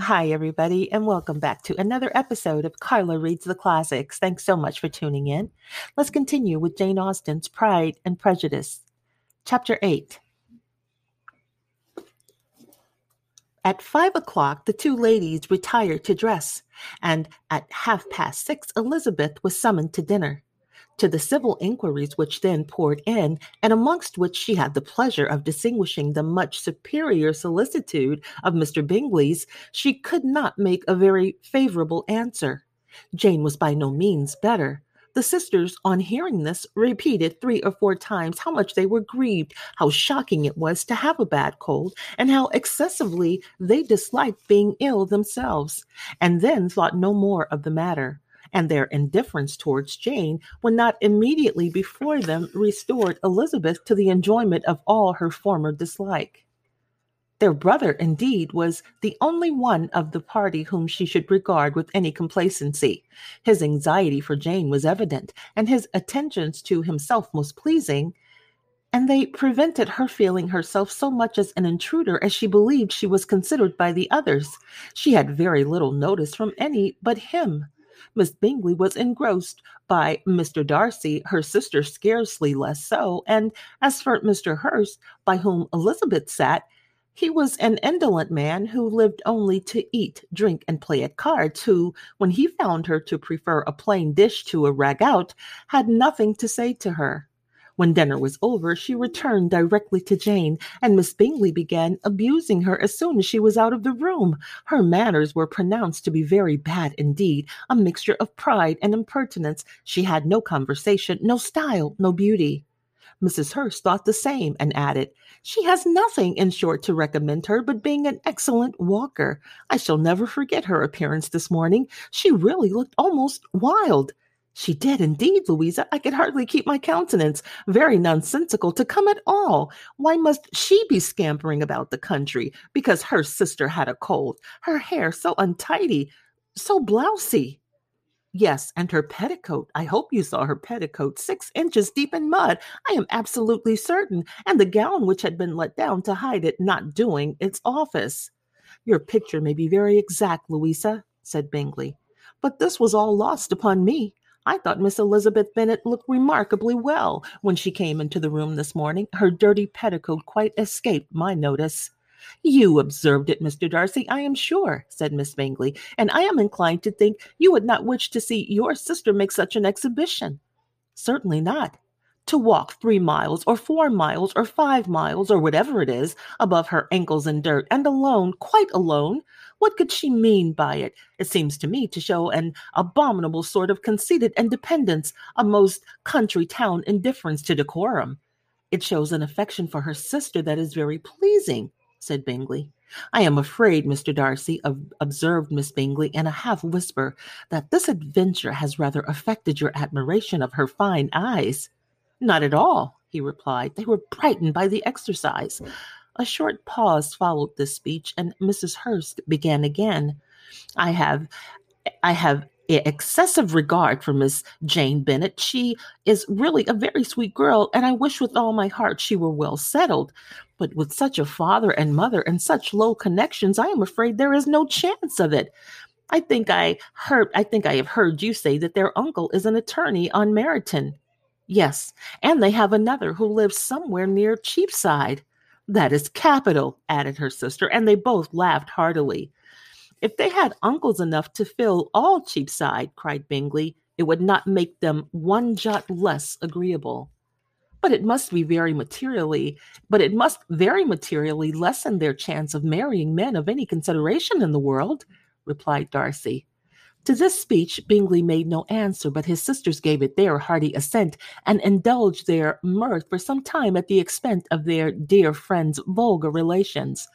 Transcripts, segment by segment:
Hi, everybody, and welcome back to another episode of Carla Reads the Classics. Thanks so much for tuning in. Let's continue with Jane Austen's Pride and Prejudice. Chapter 8. At five o'clock, the two ladies retired to dress, and at half past six, Elizabeth was summoned to dinner to the civil inquiries which then poured in, and amongst which she had the pleasure of distinguishing the much superior solicitude of Mr. Bingley's, she could not make a very favorable answer. Jane was by no means better. The sisters, on hearing this, repeated three or four times how much they were grieved, how shocking it was to have a bad cold, and how excessively they disliked being ill themselves, and then thought no more of the matter and their indifference towards Jane when not immediately before them restored Elizabeth to the enjoyment of all her former dislike. Their brother, indeed, was the only one of the party whom she should regard with any complacency. His anxiety for Jane was evident, and his attentions to himself most pleasing, and they prevented her feeling herself so much as an intruder as she believed she was considered by the others. She had very little notice from any but him. Miss Bingley was engrossed by Mr. Darcy, her sister scarcely less so, and as for Mr. Hurst, by whom Elizabeth sat, he was an indolent man who lived only to eat, drink, and play at cards, who, when he found her to prefer a plain dish to a ragout, had nothing to say to her. When dinner was over, she returned directly to Jane, and Miss Bingley began abusing her as soon as she was out of the room. Her manners were pronounced to be very bad indeed, a mixture of pride and impertinence. She had no conversation, no style, no beauty. Mrs. Hurst thought the same and added, She has nothing, in short, to recommend her but being an excellent walker. I shall never forget her appearance this morning. She really looked almost wild. She did indeed, Louisa. I could hardly keep my countenance. Very nonsensical to come at all. Why must she be scampering about the country because her sister had a cold? Her hair so untidy, so blousy. Yes, and her petticoat. I hope you saw her petticoat, six inches deep in mud. I am absolutely certain. And the gown which had been let down to hide it not doing its office. Your picture may be very exact, Louisa, said Bingley, but this was all lost upon me. I thought Miss Elizabeth Bennet looked remarkably well when she came into the room this morning. Her dirty petticoat quite escaped my notice. You observed it, Mr. Darcy, I am sure, said Miss Bingley, and I am inclined to think you would not wish to see your sister make such an exhibition. Certainly not. To walk three miles, or four miles, or five miles, or whatever it is, above her ankles in dirt, and alone, quite alone, what could she mean by it? It seems to me to show an abominable sort of conceited independence, a most country town indifference to decorum. It shows an affection for her sister that is very pleasing, said Bingley. I am afraid, Mr. Darcy, observed Miss Bingley in a half whisper, that this adventure has rather affected your admiration of her fine eyes. Not at all, he replied. They were brightened by the exercise. A short pause followed this speech, and Mrs. Hurst began again. I have I have excessive regard for Miss Jane Bennet. She is really a very sweet girl, and I wish with all my heart she were well settled. But with such a father and mother and such low connections, I am afraid there is no chance of it. I think I heard I think I have heard you say that their uncle is an attorney on Meryton. Yes, and they have another who lives somewhere near Cheapside. That is capital, added her sister, and they both laughed heartily. If they had uncles enough to fill all Cheapside, cried Bingley, it would not make them one jot less agreeable. But it must be very materially, but it must very materially lessen their chance of marrying men of any consideration in the world, replied Darcy. To this speech, Bingley made no answer, but his sisters gave it their hearty assent and indulged their mirth for some time at the expense of their dear friend's vulgar relations.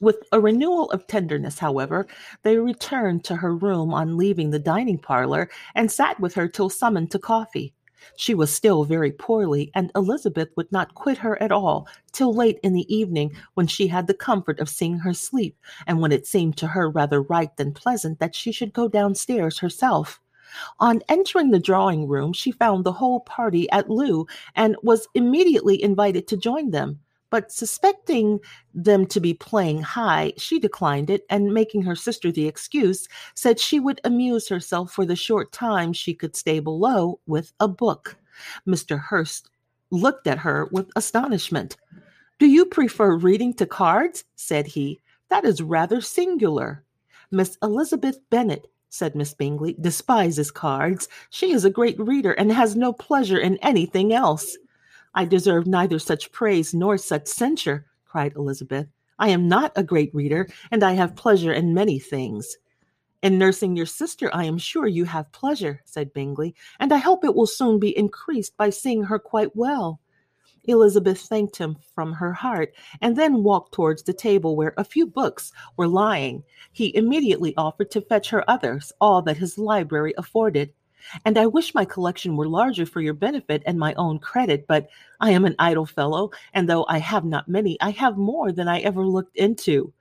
With a renewal of tenderness, however, they returned to her room on leaving the dining parlor and sat with her till summoned to coffee. She was still very poorly, and Elizabeth would not quit her at all till late in the evening, when she had the comfort of seeing her sleep, and when it seemed to her rather right than pleasant that she should go downstairs herself. On entering the drawing room, she found the whole party at loo, and was immediately invited to join them. But suspecting them to be playing high, she declined it and, making her sister the excuse, said she would amuse herself for the short time she could stay below with a book. Mr. Hurst looked at her with astonishment. Do you prefer reading to cards? said he. That is rather singular. Miss Elizabeth Bennet, said Miss Bingley, despises cards. She is a great reader and has no pleasure in anything else. I deserve neither such praise nor such censure, cried Elizabeth. I am not a great reader, and I have pleasure in many things. In nursing your sister, I am sure you have pleasure, said Bingley, and I hope it will soon be increased by seeing her quite well. Elizabeth thanked him from her heart and then walked towards the table where a few books were lying. He immediately offered to fetch her others, all that his library afforded. And I wish my collection were larger for your benefit and my own credit, but I am an idle fellow, and though I have not many, I have more than I ever looked into.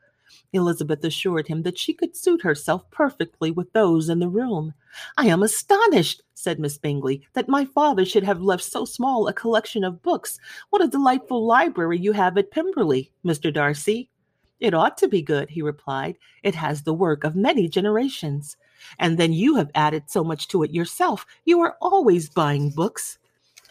Elizabeth assured him that she could suit herself perfectly with those in the room. I am astonished, said Miss Bingley, that my father should have left so small a collection of books. What a delightful library you have at Pemberley, Mr. Darcy. It ought to be good, he replied. It has the work of many generations. And then you have added so much to it yourself. You are always buying books.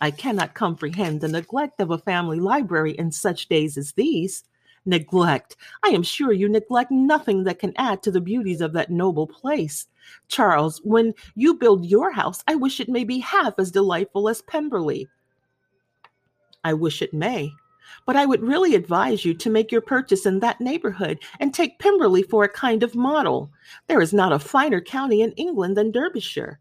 I cannot comprehend the neglect of a family library in such days as these. Neglect. I am sure you neglect nothing that can add to the beauties of that noble place. Charles, when you build your house, I wish it may be half as delightful as Pemberley. I wish it may. But I would really advise you to make your purchase in that neighborhood and take Pemberley for a kind of model. There is not a finer county in England than Derbyshire.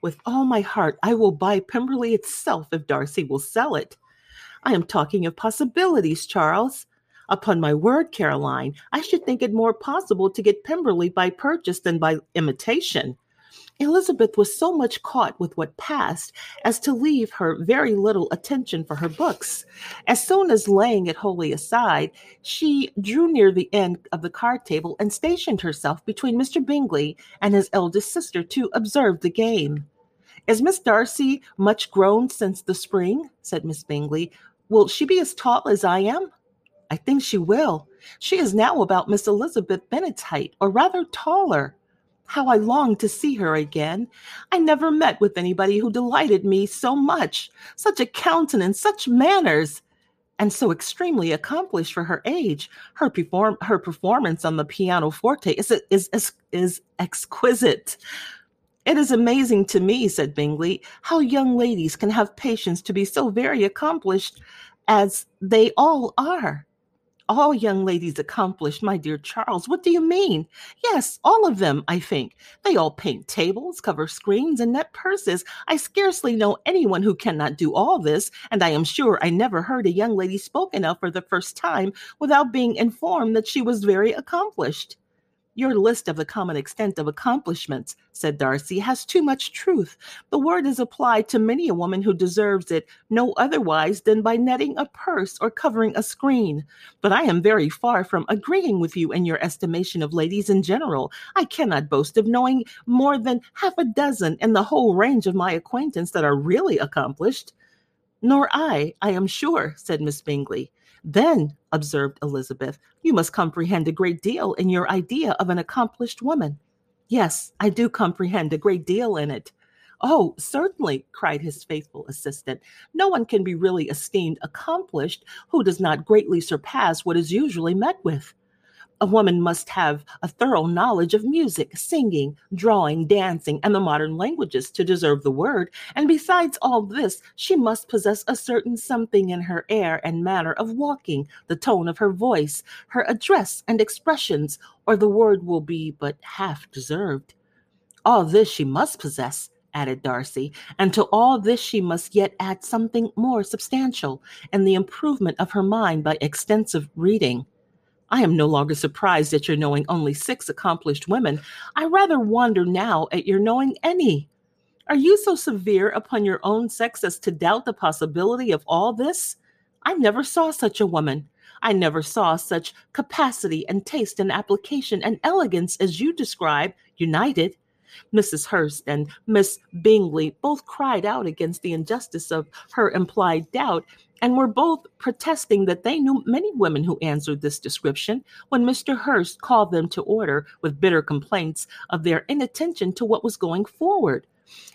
With all my heart, I will buy Pemberley itself if Darcy will sell it. I am talking of possibilities, Charles. Upon my word, Caroline, I should think it more possible to get Pemberley by purchase than by imitation. Elizabeth was so much caught with what passed as to leave her very little attention for her books. As soon as laying it wholly aside, she drew near the end of the card table and stationed herself between Mr. Bingley and his eldest sister to observe the game. Is Miss Darcy much grown since the spring? said Miss Bingley. Will she be as tall as I am? I think she will. She is now about Miss Elizabeth Bennet's height, or rather taller. How I longed to see her again. I never met with anybody who delighted me so much. Such a countenance, such manners, and so extremely accomplished for her age. Her perform her performance on the pianoforte is is is, is exquisite. It is amazing to me, said Bingley, how young ladies can have patience to be so very accomplished as they all are all young ladies accomplished, my dear Charles. What do you mean? Yes, all of them, I think. They all paint tables, cover screens, and net purses. I scarcely know anyone who cannot do all this, and I am sure I never heard a young lady spoken of for the first time without being informed that she was very accomplished. Your list of the common extent of accomplishments, said Darcy, has too much truth. The word is applied to many a woman who deserves it no otherwise than by netting a purse or covering a screen. But I am very far from agreeing with you in your estimation of ladies in general. I cannot boast of knowing more than half a dozen in the whole range of my acquaintance that are really accomplished. Nor I, I am sure, said Miss Bingley. Then, observed Elizabeth, you must comprehend a great deal in your idea of an accomplished woman. Yes, I do comprehend a great deal in it. Oh, certainly, cried his faithful assistant. No one can be really esteemed accomplished who does not greatly surpass what is usually met with. A woman must have a thorough knowledge of music, singing, drawing, dancing, and the modern languages to deserve the word. And besides all this, she must possess a certain something in her air and manner of walking, the tone of her voice, her address and expressions, or the word will be but half deserved. All this she must possess, added Darcy, and to all this she must yet add something more substantial, and the improvement of her mind by extensive reading. I am no longer surprised at your knowing only six accomplished women. I rather wonder now at your knowing any. Are you so severe upon your own sex as to doubt the possibility of all this? I never saw such a woman. I never saw such capacity and taste and application and elegance as you describe united. Mrs. Hurst and Miss Bingley both cried out against the injustice of her implied doubt, and were both protesting that they knew many women who answered this description when Mr. Hurst called them to order with bitter complaints of their inattention to what was going forward.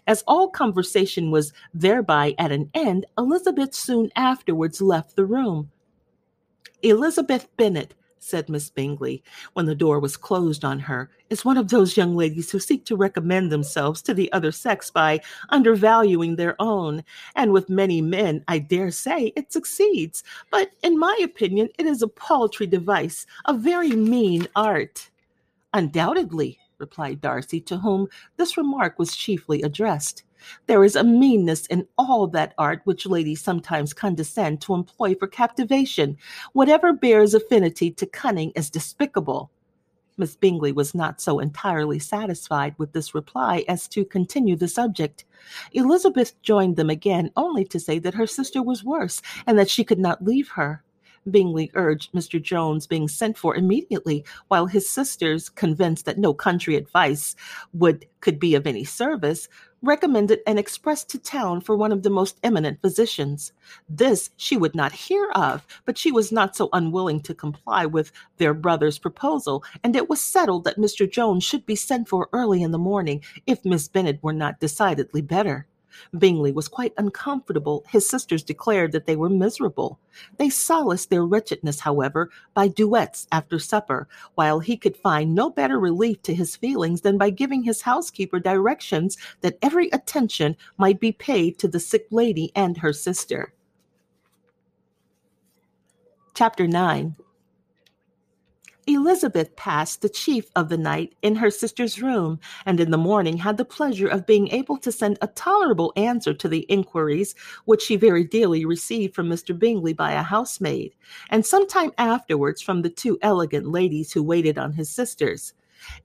As all conversation was thereby at an end, Elizabeth soon afterwards left the room. Elizabeth Bennet said Miss Bingley, when the door was closed on her, is one of those young ladies who seek to recommend themselves to the other sex by undervaluing their own. And with many men, I dare say it succeeds. But in my opinion, it is a paltry device, a very mean art. Undoubtedly, replied Darcy, to whom this remark was chiefly addressed. There is a meanness in all that art which ladies sometimes condescend to employ for captivation. Whatever bears affinity to cunning is despicable. Miss Bingley was not so entirely satisfied with this reply as to continue the subject. Elizabeth joined them again only to say that her sister was worse and that she could not leave her. Bingley urged Mr. Jones being sent for immediately, while his sisters, convinced that no country advice would could be of any service, recommended an express to town for one of the most eminent physicians. This she would not hear of, but she was not so unwilling to comply with their brother's proposal, and it was settled that Mr. Jones should be sent for early in the morning if Miss Bennet were not decidedly better. Bingley was quite uncomfortable. His sisters declared that they were miserable. They solaced their wretchedness, however, by duets after supper, while he could find no better relief to his feelings than by giving his housekeeper directions that every attention might be paid to the sick lady and her sister. Chapter 9 Elizabeth passed the chief of the night in her sister's room, and in the morning had the pleasure of being able to send a tolerable answer to the inquiries which she very dearly received from Mr. Bingley by a housemaid, and some time afterwards from the two elegant ladies who waited on his sisters.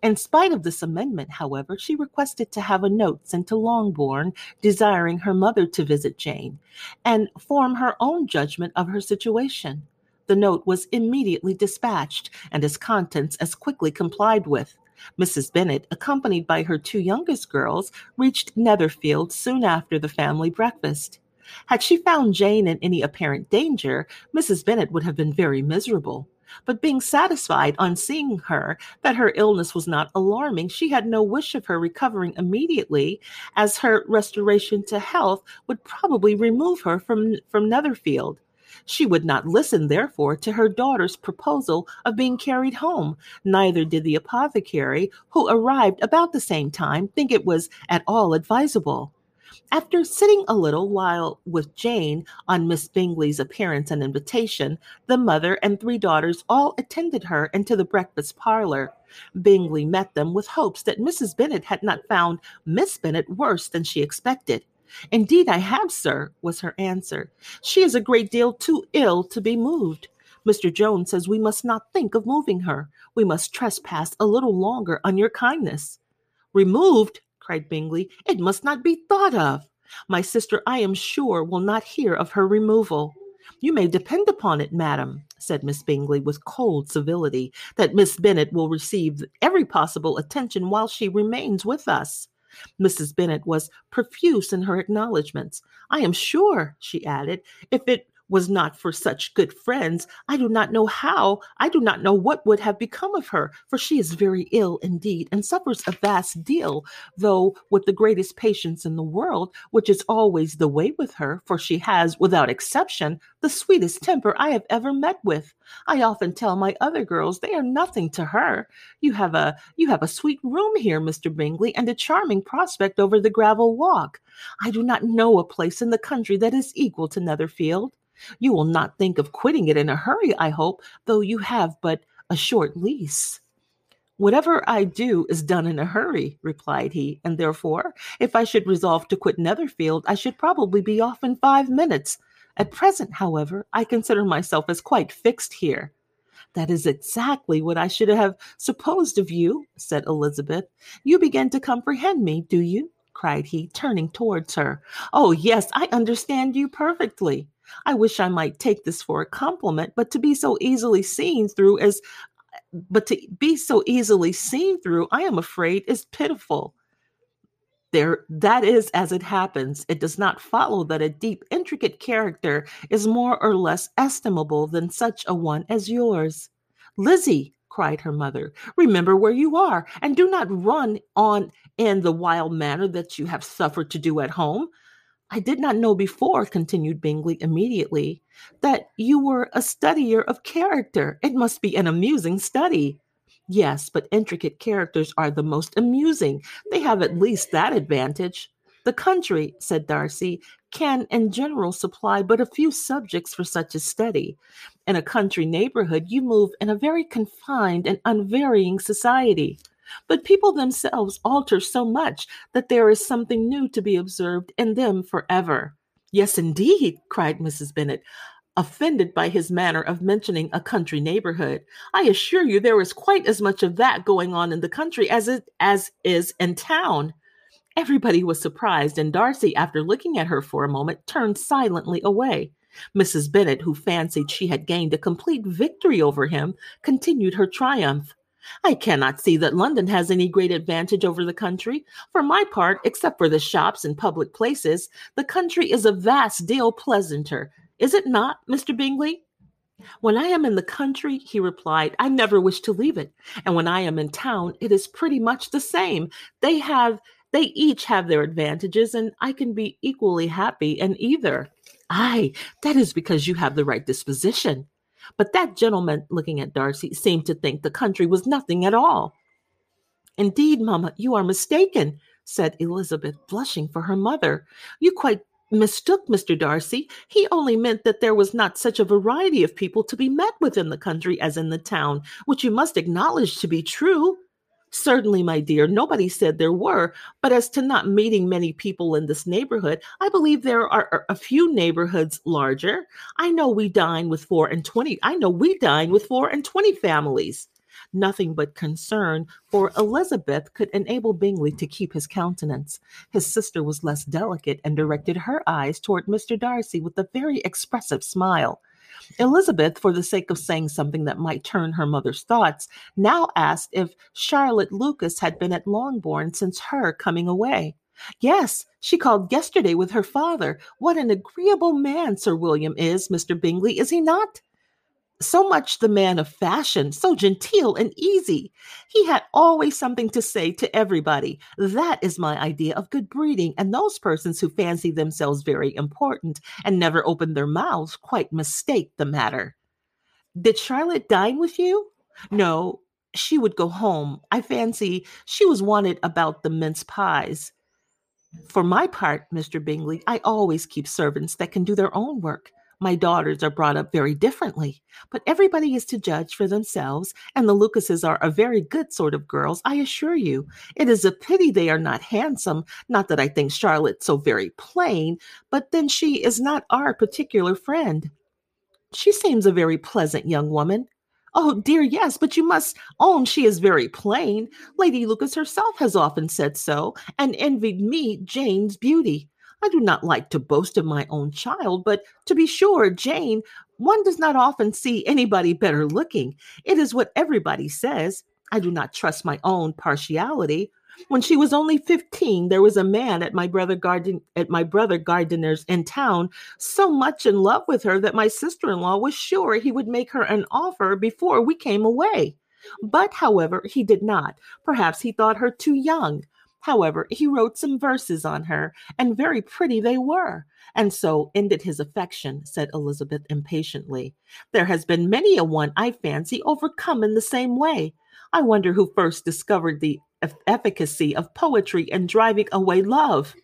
In spite of this amendment, however, she requested to have a note sent to Longbourn, desiring her mother to visit Jane and form her own judgment of her situation. The note was immediately dispatched, and its contents as quickly complied with. Mrs. Bennet, accompanied by her two youngest girls, reached Netherfield soon after the family breakfast. Had she found Jane in any apparent danger, Mrs. Bennet would have been very miserable. But being satisfied on seeing her that her illness was not alarming, she had no wish of her recovering immediately, as her restoration to health would probably remove her from, from Netherfield. She would not listen, therefore, to her daughter's proposal of being carried home. Neither did the apothecary, who arrived about the same time, think it was at all advisable. After sitting a little while with Jane on Miss Bingley's appearance and invitation, the mother and three daughters all attended her into the breakfast parlor. Bingley met them with hopes that Mrs. Bennet had not found Miss Bennet worse than she expected. Indeed, I have, sir, was her answer. She is a great deal too ill to be moved. Mr. Jones says we must not think of moving her. We must trespass a little longer on your kindness. Removed, cried Bingley. It must not be thought of. My sister, I am sure, will not hear of her removal. You may depend upon it, madam, said Miss Bingley with cold civility, that Miss Bennet will receive every possible attention while she remains with us. Mrs. Bennet was profuse in her acknowledgments. I am sure, she added, if it was not for such good friends, I do not know how, I do not know what would have become of her, for she is very ill indeed, and suffers a vast deal, though with the greatest patience in the world, which is always the way with her, for she has, without exception, the sweetest temper I have ever met with. I often tell my other girls they are nothing to her. You have a you have a sweet room here, Mr. Bingley, and a charming prospect over the gravel walk. I do not know a place in the country that is equal to Netherfield. You will not think of quitting it in a hurry, I hope, though you have but a short lease. Whatever I do is done in a hurry, replied he, and therefore, if I should resolve to quit Netherfield, I should probably be off in five minutes. At present, however, I consider myself as quite fixed here. That is exactly what I should have supposed of you, said Elizabeth. You begin to comprehend me, do you? Cried he, turning towards her. Oh, yes, I understand you perfectly. I wish I might take this for a compliment, but to be so easily seen through as but to be so easily seen through, I am afraid is pitiful. There, that is as it happens. It does not follow that a deep, intricate character is more or less estimable than such a one as yours. Lizzy, cried her mother, remember where you are, and do not run on in the wild manner that you have suffered to do at home. I did not know before, continued Bingley immediately, that you were a studier of character. It must be an amusing study. Yes, but intricate characters are the most amusing. They have at least that advantage. The country, said Darcy, can in general supply but a few subjects for such a study. In a country neighborhood, you move in a very confined and unvarying society. But people themselves alter so much that there is something new to be observed in them forever. Yes, indeed, cried Mrs. Bennet offended by his manner of mentioning a country neighborhood. I assure you there is quite as much of that going on in the country as it as is in town. Everybody was surprised, and Darcy, after looking at her for a moment, turned silently away. Mrs. Bennet, who fancied she had gained a complete victory over him, continued her triumph. I cannot see that London has any great advantage over the country. For my part, except for the shops and public places, the country is a vast deal pleasanter, is it not, Mr. Bingley? When I am in the country, he replied, I never wish to leave it. And when I am in town, it is pretty much the same. They have they each have their advantages, and I can be equally happy in either. Ay, that is because you have the right disposition. But that gentleman, looking at Darcy, seemed to think the country was nothing at all. Indeed, mamma, you are mistaken, said Elizabeth, blushing for her mother. You quite mistook Mr. Darcy. He only meant that there was not such a variety of people to be met with in the country as in the town, which you must acknowledge to be true. Certainly, my dear, nobody said there were, but as to not meeting many people in this neighborhood, I believe there are a few neighborhoods larger. I know we dine with four and twenty. I know we dine with four and twenty families. Nothing but concern for Elizabeth could enable Bingley to keep his countenance. His sister was less delicate and directed her eyes toward Mr. Darcy with a very expressive smile. Elizabeth, for the sake of saying something that might turn her mother's thoughts, now asked if Charlotte Lucas had been at Longbourn since her coming away. Yes, she called yesterday with her father. What an agreeable man Sir William is, Mr. Bingley, is he not? So much the man of fashion, so genteel and easy. He had always something to say to everybody. That is my idea of good breeding, and those persons who fancy themselves very important and never open their mouths quite mistake the matter. Did Charlotte dine with you? No, she would go home. I fancy she was wanted about the mince pies. For my part, Mr. Bingley, I always keep servants that can do their own work. My daughters are brought up very differently, but everybody is to judge for themselves, and the Lucases are a very good sort of girls, I assure you. It is a pity they are not handsome, not that I think Charlotte so very plain, but then she is not our particular friend. She seems a very pleasant young woman. Oh, dear, yes, but you must own she is very plain. Lady Lucas herself has often said so, and envied me Jane's beauty. I do not like to boast of my own child, but to be sure, Jane, one does not often see anybody better looking. It is what everybody says. I do not trust my own partiality. When she was only 15, there was a man at my brother garden at my brother Gardiner's in town so much in love with her that my sister-in-law was sure he would make her an offer before we came away. But however, he did not. Perhaps he thought her too young. However, he wrote some verses on her, and very pretty they were. And so ended his affection, said Elizabeth impatiently. There has been many a one, I fancy, overcome in the same way. I wonder who first discovered the efficacy of poetry in driving away love.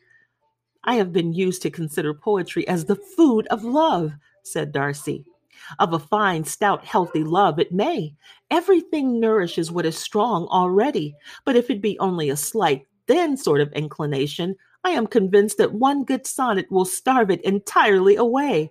I have been used to consider poetry as the food of love, said Darcy. Of a fine, stout, healthy love, it may. Everything nourishes what is strong already, but if it be only a slight thin sort of inclination, I am convinced that one good sonnet will starve it entirely away.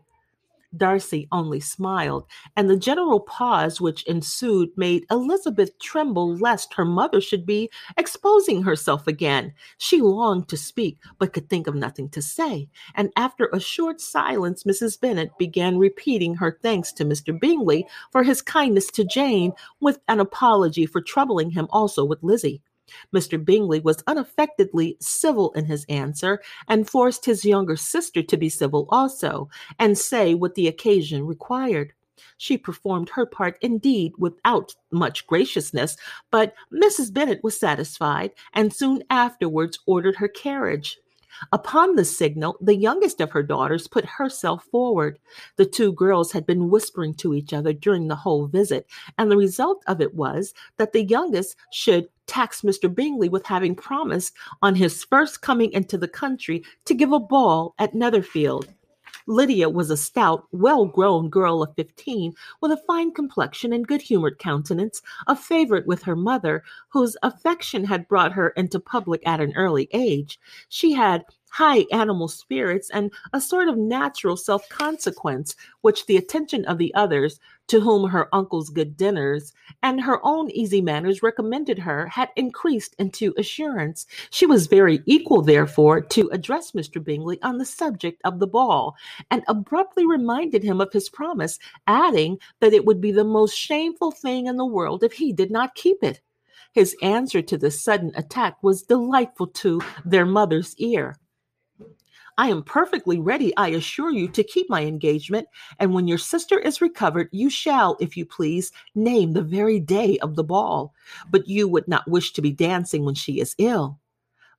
Darcy only smiled, and the general pause which ensued made Elizabeth tremble lest her mother should be exposing herself again. She longed to speak, but could think of nothing to say, and after a short silence, Mrs. Bennet began repeating her thanks to Mr. Bingley for his kindness to Jane, with an apology for troubling him also with Lizzy. Mr. Bingley was unaffectedly civil in his answer, and forced his younger sister to be civil also, and say what the occasion required. She performed her part indeed without much graciousness, but Mrs. Bennet was satisfied, and soon afterwards ordered her carriage. Upon the signal, the youngest of her daughters put herself forward. The two girls had been whispering to each other during the whole visit, and the result of it was that the youngest should tax Mr. Bingley with having promised on his first coming into the country to give a ball at Netherfield. Lydia was a stout, well grown girl of fifteen, with a fine complexion and good humored countenance, a favorite with her mother, whose affection had brought her into public at an early age. She had high animal spirits and a sort of natural self consequence, which the attention of the others, to whom her uncle's good dinners and her own easy manners recommended her, had increased into assurance. She was very equal, therefore, to address Mr. Bingley on the subject of the ball, and abruptly reminded him of his promise, adding that it would be the most shameful thing in the world if he did not keep it. His answer to this sudden attack was delightful to their mother's ear. I am perfectly ready, I assure you, to keep my engagement. And when your sister is recovered, you shall, if you please, name the very day of the ball. But you would not wish to be dancing when she is ill.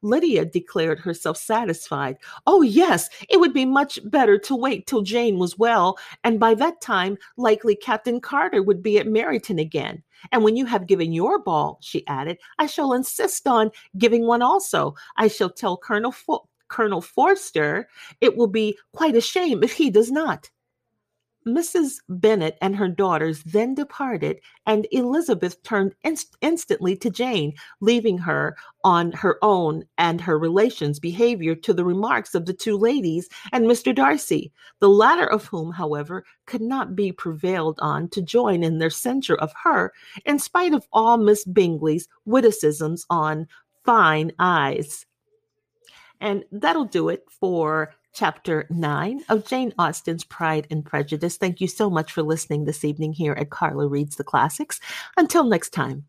Lydia declared herself satisfied. Oh, yes, it would be much better to wait till Jane was well, and by that time, likely Captain Carter would be at Meryton again. And when you have given your ball, she added, I shall insist on giving one also. I shall tell Colonel Fo- Colonel Forster, it will be quite a shame if he does not. Mrs. Bennet and her daughters then departed, and Elizabeth turned inst- instantly to Jane, leaving her on her own and her relations' behavior to the remarks of the two ladies and Mr. Darcy, the latter of whom, however, could not be prevailed on to join in their censure of her, in spite of all Miss Bingley's witticisms on fine eyes. And that'll do it for chapter 9 of Jane Austen's Pride and Prejudice. Thank you so much for listening this evening here at Carla Reads the Classics. Until next time.